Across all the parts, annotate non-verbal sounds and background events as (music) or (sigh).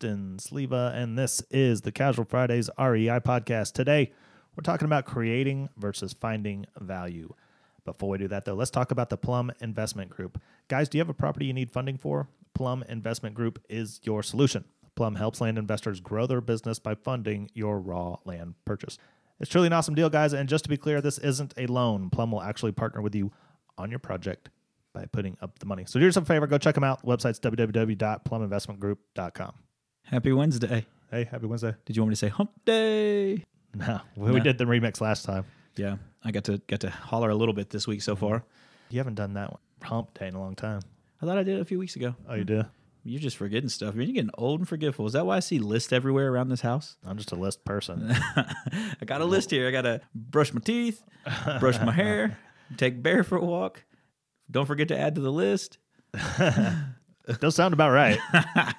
Justin Sleva, and this is the Casual Fridays REI podcast. Today, we're talking about creating versus finding value. Before we do that, though, let's talk about the Plum Investment Group. Guys, do you have a property you need funding for? Plum Investment Group is your solution. Plum helps land investors grow their business by funding your raw land purchase. It's truly an awesome deal, guys. And just to be clear, this isn't a loan. Plum will actually partner with you on your project by putting up the money. So do yourself a favor, go check them out. The website's www.pluminvestmentgroup.com. Happy Wednesday. Hey, happy Wednesday. Did you want me to say hump day? No, we, we No. did the remix last time. Yeah, I got to get to holler a little bit this week so mm-hmm. far. You haven't done that one, hump day in a long time. I thought I did it a few weeks ago. Oh, you do? Mm. You're just forgetting stuff. You're getting old and forgetful. Is that why I see lists everywhere around this house? I'm just a list person. (laughs) I got a list here. I got to brush my teeth, brush my hair, (laughs) take Bear for a walk. Don't forget to add to the list. (laughs) (laughs) Does sound about right. (laughs)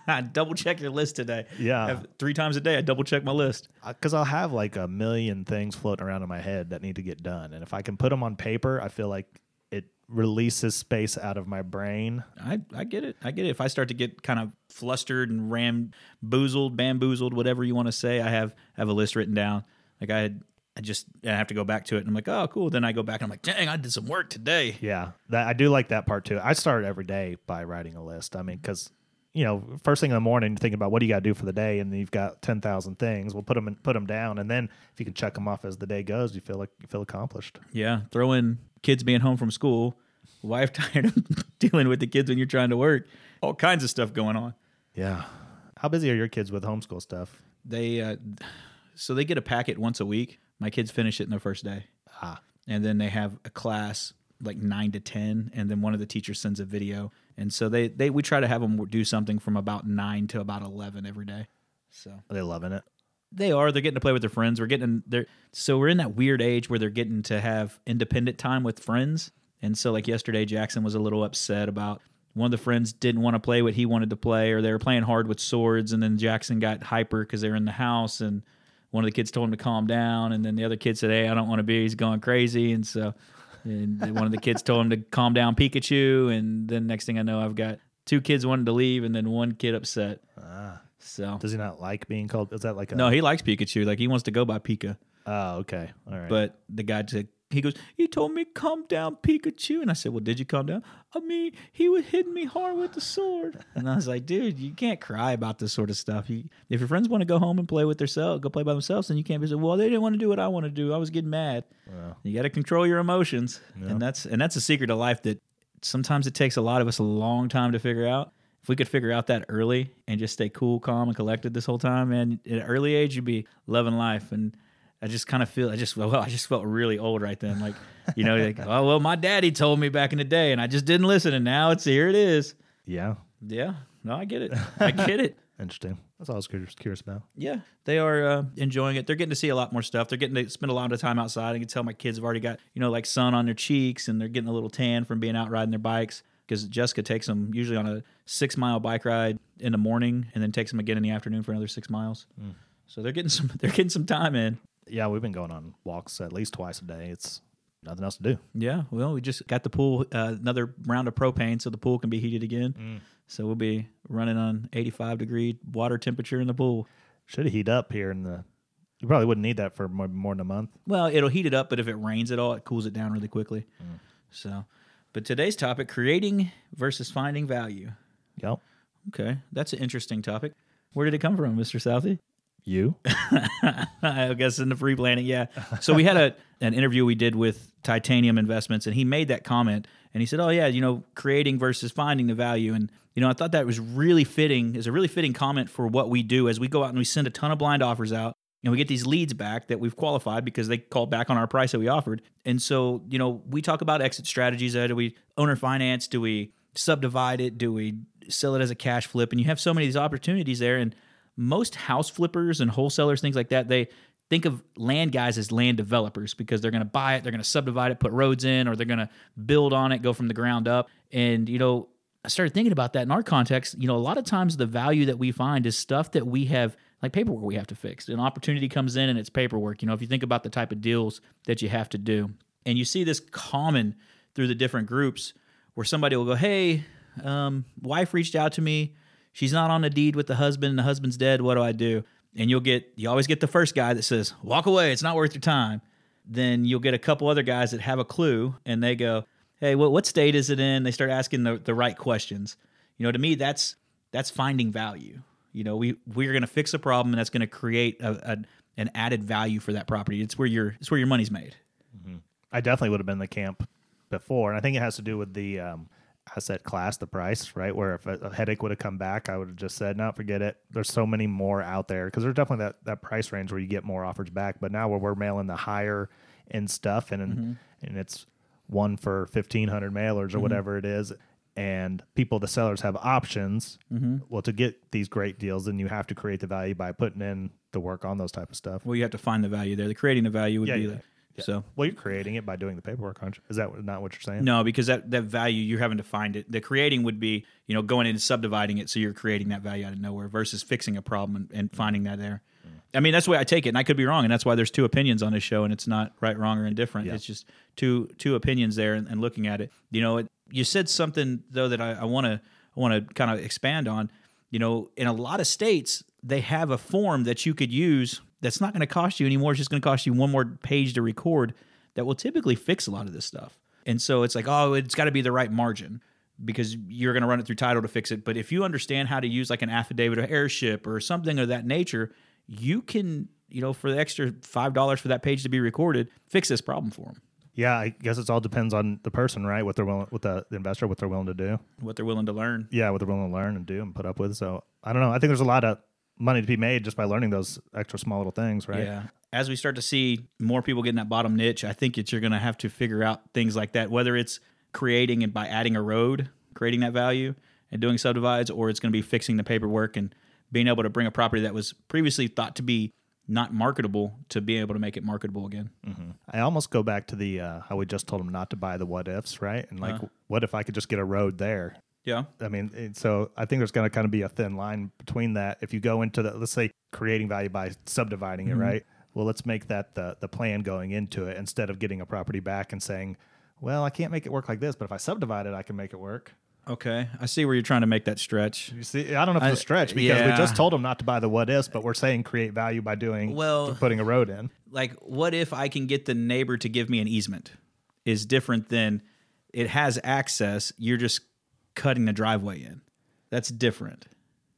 I double check your list today. Yeah. Three times a day, I double check my list. Uh, because I'll have like a million things floating around in my head that need to get done. And if I can put them on paper, I feel like it releases space out of my brain. I, I get it. I get it. If I start to get kind of flustered and ram boozled, bamboozled, whatever you want to say, I have have a list written down. Like I had, I just I have to go back to it, and I'm like, oh, cool. Then I go back and I'm like, dang, I did some work today. Yeah, that I do like that part too. I start every day by writing a list. I mean, because you know, first thing in the morning, you're thinking about what do you got to do for the day, and then you've got ten thousand things. We'll put them in, put them down, and then if you can check them off as the day goes, you feel like you feel accomplished. Yeah, throw in kids being home from school, wife (laughs) tired of dealing with the kids when you're trying to work, all kinds of stuff going on. Yeah. How busy are your kids with homeschool stuff? They uh, so they get a packet once a week. My kids finish it in their first day. Ah, and then they have a class like nine to ten, and then one of the teachers sends a video, and so they they we try to have them do something from about nine to about eleven every day. So are they loving it? they are they're getting to play with their friends. We're getting there, so we're in that weird age where they're getting to have independent time with friends, and so like yesterday, Jackson was a little upset about. One of the friends didn't want to play what he wanted to play, or they were playing hard with swords, and then Jackson got hyper because they were in the house, and one of the kids told him to calm down, and then the other kid said, "Hey, I don't want to be." He's going crazy, and so and one of the kids told him to calm down, Pikachu, and then next thing I know, I've got two kids wanting to leave, and then one kid upset. Ah, So does he not like being called? Is that like a no, he likes Pikachu. Like he wants to go by Pika, Oh, okay, all right. but the guy said. He goes, he told me calm down, Pikachu, and I said, well, did you calm down? I mean, he was hitting me hard with the sword, and I was like, dude, you can't cry about this sort of stuff. You, if your friends want to go home and play with themselves, go play by themselves, then you can't be like, well, they didn't want to do what I want to do. I was getting mad. Well, You got to control your emotions, Yeah. and that's and that's a secret of life that sometimes it takes a lot of us a long time to figure out. If we could figure out that early and just stay cool, calm, and collected this whole time, man, at an early age you'd be loving life. And I just kind of feel I just (laughs) well, I just felt really old right then. Like you know, like oh well, my daddy told me back in the day, and I just didn't listen, and now it's here it is. yeah, Yeah, no, I get it. (laughs) I get it. interesting. That's all I was curious, about. Yeah, they are uh, enjoying it. They're getting to see a lot more stuff. They're getting to spend a lot of time outside. I can tell my kids have already got you know like sun on their cheeks, and they're getting a little tan from being out riding their bikes. Because Jessica takes them usually on a six mile bike ride in the morning, and then takes them again in the afternoon for another six miles. So they're getting some (laughs) they're getting some time in. Yeah, we've been going on walks at least twice a day. It's nothing else to do. Yeah, well, we just got the pool uh, another round of propane, so the pool can be heated again. Mm. So we'll be running on 85 degree water temperature in the pool. Should heat up here in the. You probably wouldn't need that for more, more than a month. Well, it'll heat it up, but if it rains at all, it cools it down really quickly. So, but today's topic: creating versus finding value. Yep. Okay, that's an interesting topic. Where did it come from, Mister Southey? You? (laughs) I guess in the free planet, yeah. So we had a an interview we did with Titanium Investments, and he made that comment, and he said, "Oh yeah, you know, creating versus finding the value." And you know, I thought that was really fitting. Is a really fitting comment for what we do as we go out and we send a ton of blind offers out. And we get these leads back that we've qualified because they called back on our price that we offered. And so, you know, we talk about exit strategies. Uh, do we owner finance? Do we subdivide it? Do we sell it as a cash flip? And you have so many of these opportunities there. And most house flippers and wholesalers, things like that, they think of land guys as land developers because they're going to buy it, they're going to subdivide it, put roads in, or they're going to build on it, go from the ground up. And, you know, I started thinking about that in our context. You know, a lot of times the value that we find is stuff that we have, like paperwork we have to fix. An opportunity comes in and it's paperwork. You know, if you think about the type of deals that you have to do, and you see this common through the different groups where somebody will go, Hey, um, wife reached out to me. She's not on a deed with the husband, and the husband's dead. What do I do? And you'll get, you always get the first guy that says, Walk away. It's not worth your time. Then you'll get a couple other guys that have a clue and they go, Hey, what, what state is it in? They start asking the, the right questions. You know, to me, that's that's finding value. You know, we we're going to fix a problem and that's going to create a, a, an added value for that property. It's where your it's where your money's made. I definitely would have been the camp before, and I think it has to do with the um, asset class, the price, right? Where if a, headache would have come back, I would have just said, "No, forget it." There's so many more out there because there's definitely that that price range where you get more offers back. But now where we're mailing the higher end stuff, and and mm-hmm. it's one for fifteen hundred mailers or mm-hmm. whatever it is. And people, the sellers have options. Mm-hmm. Well, to get these great deals, then you have to create the value by putting in the work on those type of stuff. Well, you have to find the value there. The creating the value would Yeah, be yeah, yeah. so. Well, you're creating it by doing the paperwork, aren't you? Is that not what you're saying? No, because that, that value you're having to find it. The creating would be, you know, going in and subdividing it so you're creating that value out of nowhere versus fixing a problem and, and finding that there. Mm. I mean, that's the way I take it, and I could be wrong, and that's why there's two opinions on this show, and it's not right, wrong, or indifferent. Yeah. It's just two two opinions there, and, and looking at it. You know, it, you said something though that I want to I want to kind of expand on. You know, in a lot of states, they have a form that you could use that's not going to cost you anymore. It's just going to cost you one more page to record that will typically fix a lot of this stuff. And so it's like, oh, it's got to be the right margin because you're going to run it through title to fix it. But if you understand how to use like an affidavit of heirship or something of that nature, you can, you know, for the extra $5 for that page to be recorded, fix this problem for them. Yeah, I guess it all depends on the person, right? What they're willing, with the, the investor, what they're willing to do. What they're willing to learn. Yeah, what they're willing to learn and do and put up with. So I don't know. I think there's a lot of money to be made just by learning those extra small little things, right? Yeah. As we start to see more people getting that bottom niche, I think that you're going to have to figure out things like that, whether it's creating and by adding a road, creating that value and doing subdivides, or it's going to be fixing the paperwork and being able to bring a property that was previously thought to be not marketable to be able to make it marketable again. I almost go back to the uh, how we just told them not to buy the what ifs, right? And like, Uh-huh. what if I could just get a road there? Yeah. I mean, so I think there's going to kind of be a thin line between that. If you go into the, let's say, creating value by subdividing Mm-hmm. it, right? Well, let's make that the the plan going into it instead of getting a property back and saying, well, I can't make it work like this, but if I subdivide it, I can make it work. Okay. I see where you're trying to make that stretch. You see, I don't know if it's a stretch because we just told them not to buy the what ifs, but we're saying create value by doing Well- putting a road in. Like, what if I can get the neighbor to give me an easement? Is different than it has access. You're just cutting the driveway in. That's different.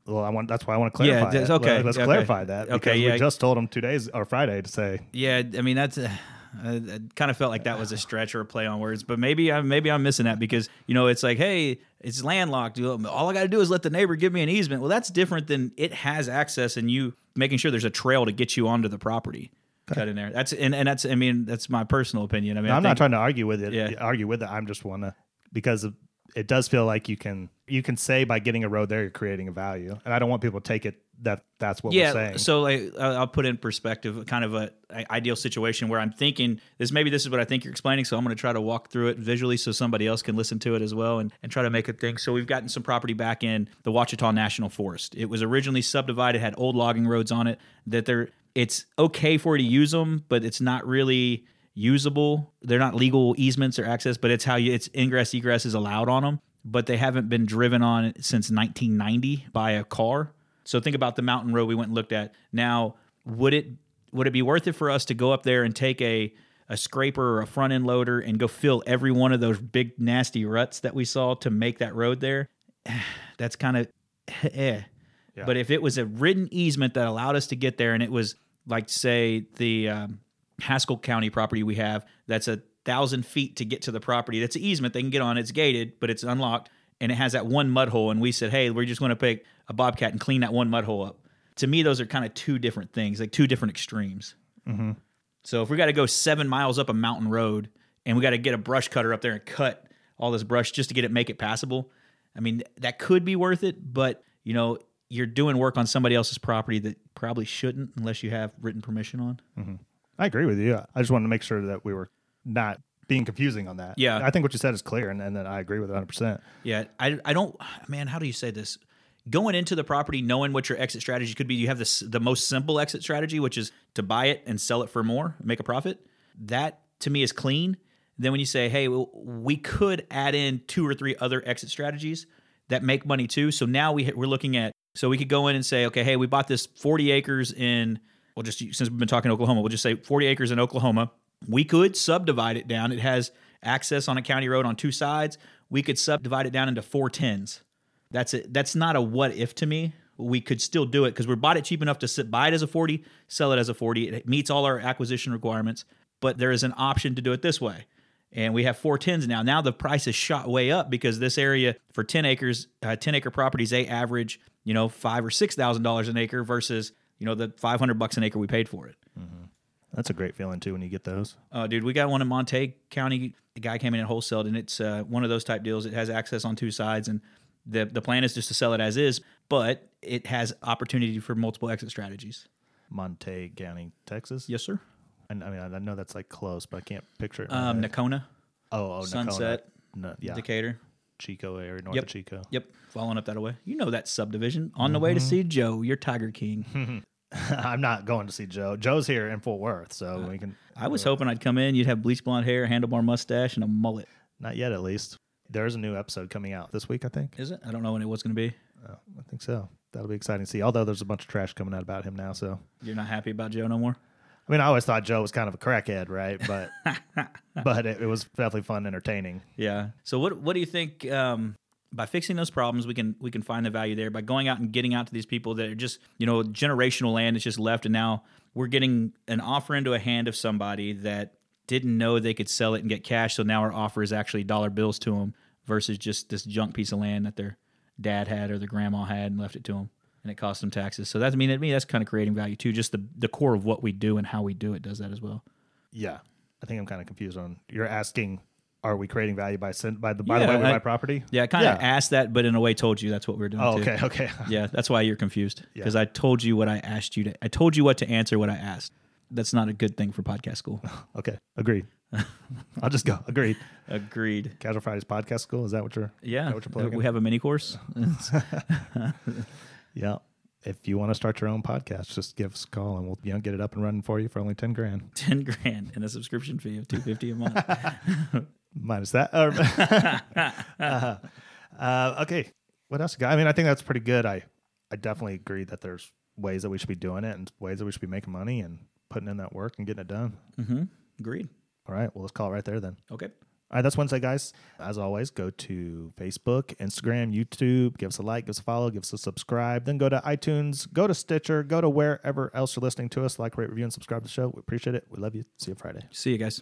Well, I want that's why I want to Yeah, clarify. it. okay, let's okay. clarify that. Okay, yeah. we just told them two days or Friday to say Yeah, I mean that's. (sighs) Uh, I kind of felt like that was a stretch or a play on words, but maybe I'm maybe I'm missing that because you know it's like, hey, it's landlocked. All I got to do is let the neighbor give me an easement. Well, that's different than it has access and you making sure there's a trail to get you onto the property. Cut in there. That's and, and that's I mean that's my personal opinion. I mean, I I'm not think- trying to argue with it. Yeah. Argue with it. I'm just want to because of- it does feel like you can you can say by getting a road there you're creating a value, and I don't want people to take it that that's what we're saying. so like i'll put in perspective kind of a, a ideal situation where i'm thinking this maybe this is what i think you're explaining so i'm going to try to walk through it visually so somebody else can listen to it as well and, and try to make a thing. So we've gotten some property back in the Ouachita national forest. It was originally subdivided had old logging roads on it that they're it's okay for you to use them but it's not really usable they're not legal easements or access but it's how you it's ingress egress is allowed on them but they haven't been driven on since 1990 by a car so think about the mountain road we went and looked at. Now, would it would it be worth it for us to go up there and take a a scraper or a front end loader and go fill every one of those big nasty ruts that we saw to make that road there? (sighs) That's kind of eh. Yeah. But if it was a written easement that allowed us to get there, and it was like say the um, Haskell County property we have, that's a thousand feet to get to the property. That's an easement they can get on. It's gated, but it's unlocked, and it has that one mud hole. And we said, hey, we're just going to pick a bobcat and clean that one mud hole up. To me, those are kind of two different things, like two different extremes. Mm-hmm. So if we got to go seven miles up a mountain road and we got to get a brush cutter up there and cut all this brush just to get it make it passable, I mean that could be worth it. But you know, you're doing work on somebody else's property that probably shouldn't unless you have written permission on. Mm-hmm. I agree with you. I just wanted to make sure that we were not being confusing on that. Yeah. I think what you said is clear, and, and then I agree with it 100%. Yeah, I, I don't, man, how do you say this? Going into the property, knowing what your exit strategy could be, you have this the most simple exit strategy, which is to buy it and sell it for more, make a profit. That to me is clean. Then when you say, hey, well, we could add in two or three other exit strategies that make money too. So now we we're looking at so we could go in and say, okay, hey, we bought this 40 acres in. We'll just since we've been talking Oklahoma, we'll just say 40 acres in Oklahoma. We could subdivide it down. It has access on a county road on two sides. We could subdivide it down into four tens. That's it. That's not a what if to me. We could still do it because we bought it cheap enough to sit, buy it as a 40, sell it as a 40. It meets all our acquisition requirements, but there is an option to do it this way. And we have four tens now. Now the price is shot way up because this area for 10 acres, uh, 10 acre properties, they average, you know, five or six thousand dollars an acre versus, you know, the 500 bucks an acre we paid for it. That's a great feeling, too, when you get those. Oh, dude, we got one in Montague County. A guy came in and wholesaled, and it's uh, one of those type deals. It has access on two sides, and the the plan is just to sell it as is, but it has opportunity for multiple exit strategies. Montague County, Texas. Yes, sir. I, I mean, I know that's like close, but I can't picture it. Um. Nocona, oh, oh, Nocona. Sunset, No, yeah, Decatur. Chico area, north Yep. of Chico. Yep, following up that way. You know that subdivision on the way to see Joe, your Tiger King. (laughs) (laughs) I'm not going to see Joe. Joe's here in Fort Worth, so Uh, we can. I was hoping I'd come in. You'd have bleach blonde hair, handlebar mustache, and a mullet. Not yet, at least. There's a new episode coming out this week, I think. Is it? I don't know when it was going to be. Oh, I think so. That'll be exciting to see. Although there's a bunch of trash coming out about him now, so You're not happy about Joe no more. I mean, I always thought Joe was kind of a crackhead, right? But (laughs) but it, it was definitely fun, entertaining. Yeah. So what what do you think? Um, by fixing those problems, we can we can find the value there. By going out and getting out to these people that are just you know generational land that's just left, and now we're getting an offer into a hand of somebody that didn't know they could sell it and get cash. So now our offer is actually dollar bills to them versus just this junk piece of land that their dad had or their grandma had and left it to them, and it cost them taxes. So that's I mean, to me that's kind of creating value too. Just the the core of what we do and how we do it does that as well. Yeah, I think I'm kind of confused on. You're asking, are we creating value by sen- by the by the Yeah, way we I- buy property? Yeah, I kind of Yeah. asked that, but in a way told you that's what we're doing. Oh, too. okay, (laughs) okay, Yeah, that's why you're confused Yeah. because I told you what I asked you to. I told you what to answer what I asked. That's not a good thing for podcast school. (laughs) okay. Agreed. (laughs) I'll just go. Agreed. Agreed. Casual Fridays podcast school. Is that what you're? Yeah, what you're we have a mini course. Yeah. If you want to start your own podcast, just give us a call and we'll you know, get it up and running for you for only ten grand Ten grand and a subscription fee of two fifty a month. Minus that. (laughs) Uh, uh, okay. What else? I mean, I think that's pretty good. I I definitely agree that there's ways that we should be doing it and ways that we should be making money and putting in that work and getting it done. mm-hmm. Agreed. All right. Well, let's call it right there then. Okay. All right, that's Wednesday, guys. As always, go to Facebook, Instagram, YouTube. Give us a like, give us a follow, give us a subscribe. Then go to iTunes, go to Stitcher, go to wherever else you're listening to us. Like, rate, review, and subscribe to the show. We appreciate it. We love you. See you Friday. See you guys.